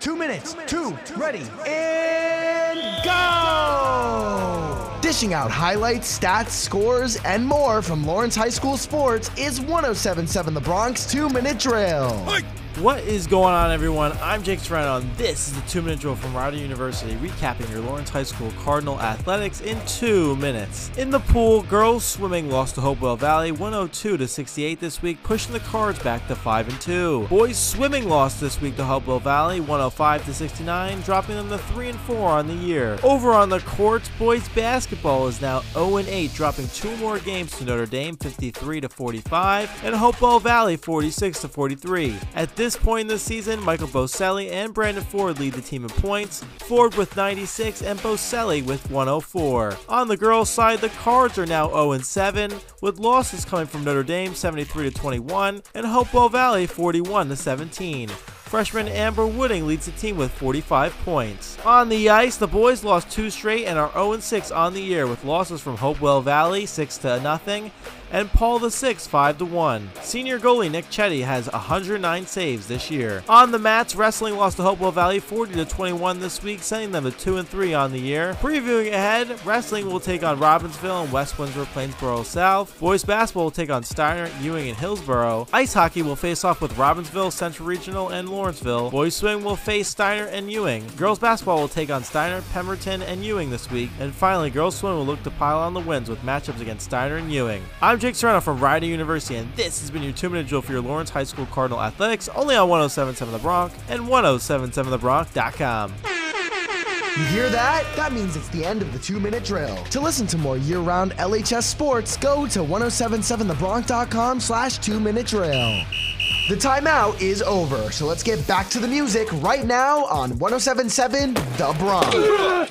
Two minutes, two, ready, and go! Dishing out highlights, stats, scores, and more from Lawrence High School Sports is 1077 The Bronc Two Minute Drill. What is going on, everyone? I'm Jake Serrano, and this is the two minute drill from Rider University, recapping your Lawrence High School Cardinal athletics in two minutes. In the pool, girls swimming lost to Hopewell Valley 102 to 68 this week, pushing the Cards back to 5 and 2. Boys swimming lost this week to Hopewell Valley 105 to 69, dropping them to 3 and 4 on the year. Over on the courts, boys basketball is now 0 and 8, dropping two more games to Notre Dame 53 to 45 and Hopewell Valley 46 to 43. At this point in the season, Michael Boselli and Brandon Ford lead the team in points, Ford with 96 and Boselli with 104. On the girls' side, the Cards are now 0 7, with losses coming from Notre Dame 73 to 21 and Hopewell Valley 41 to 17. Freshman Amber Wooding leads the team with 45 points. On the ice, the boys lost two straight and are 0 6 on the year with losses from Hopewell Valley 6 to nothing and Paul VI 5 to 1. Senior goalie Nick Chetty has 109 saves this year. On the mats, wrestling lost to Hopewell Valley 40 to 21 this week, sending them to 2 and 3 on the year. Previewing ahead, wrestling will take on Robbinsville and West Windsor Plainsboro South. Boys basketball will take on Steinert, Ewing, and Hillsborough. Ice hockey will face off with Robbinsville, Central Regional, and Lawrenceville. Boys swim will face Steinert and Ewing. Girls basketball will take on Steinert, Pemberton, and Ewing this week. And finally, girls swim will look to pile on the wins with matchups against Steinert and Ewing. I'm Jake Serrano from Rider University, and this has been your two minute drill for your Lawrence High School Cardinal Athletics, only on 1077 The Bronc and 1077TheBronc.com. You hear that? That means it's the end of the two minute drill. To listen to more year round LHS sports, go to 1077thebronc.com slash two minute drill. The timeout is over, so let's get back to the music right now on 1077 The Bronc.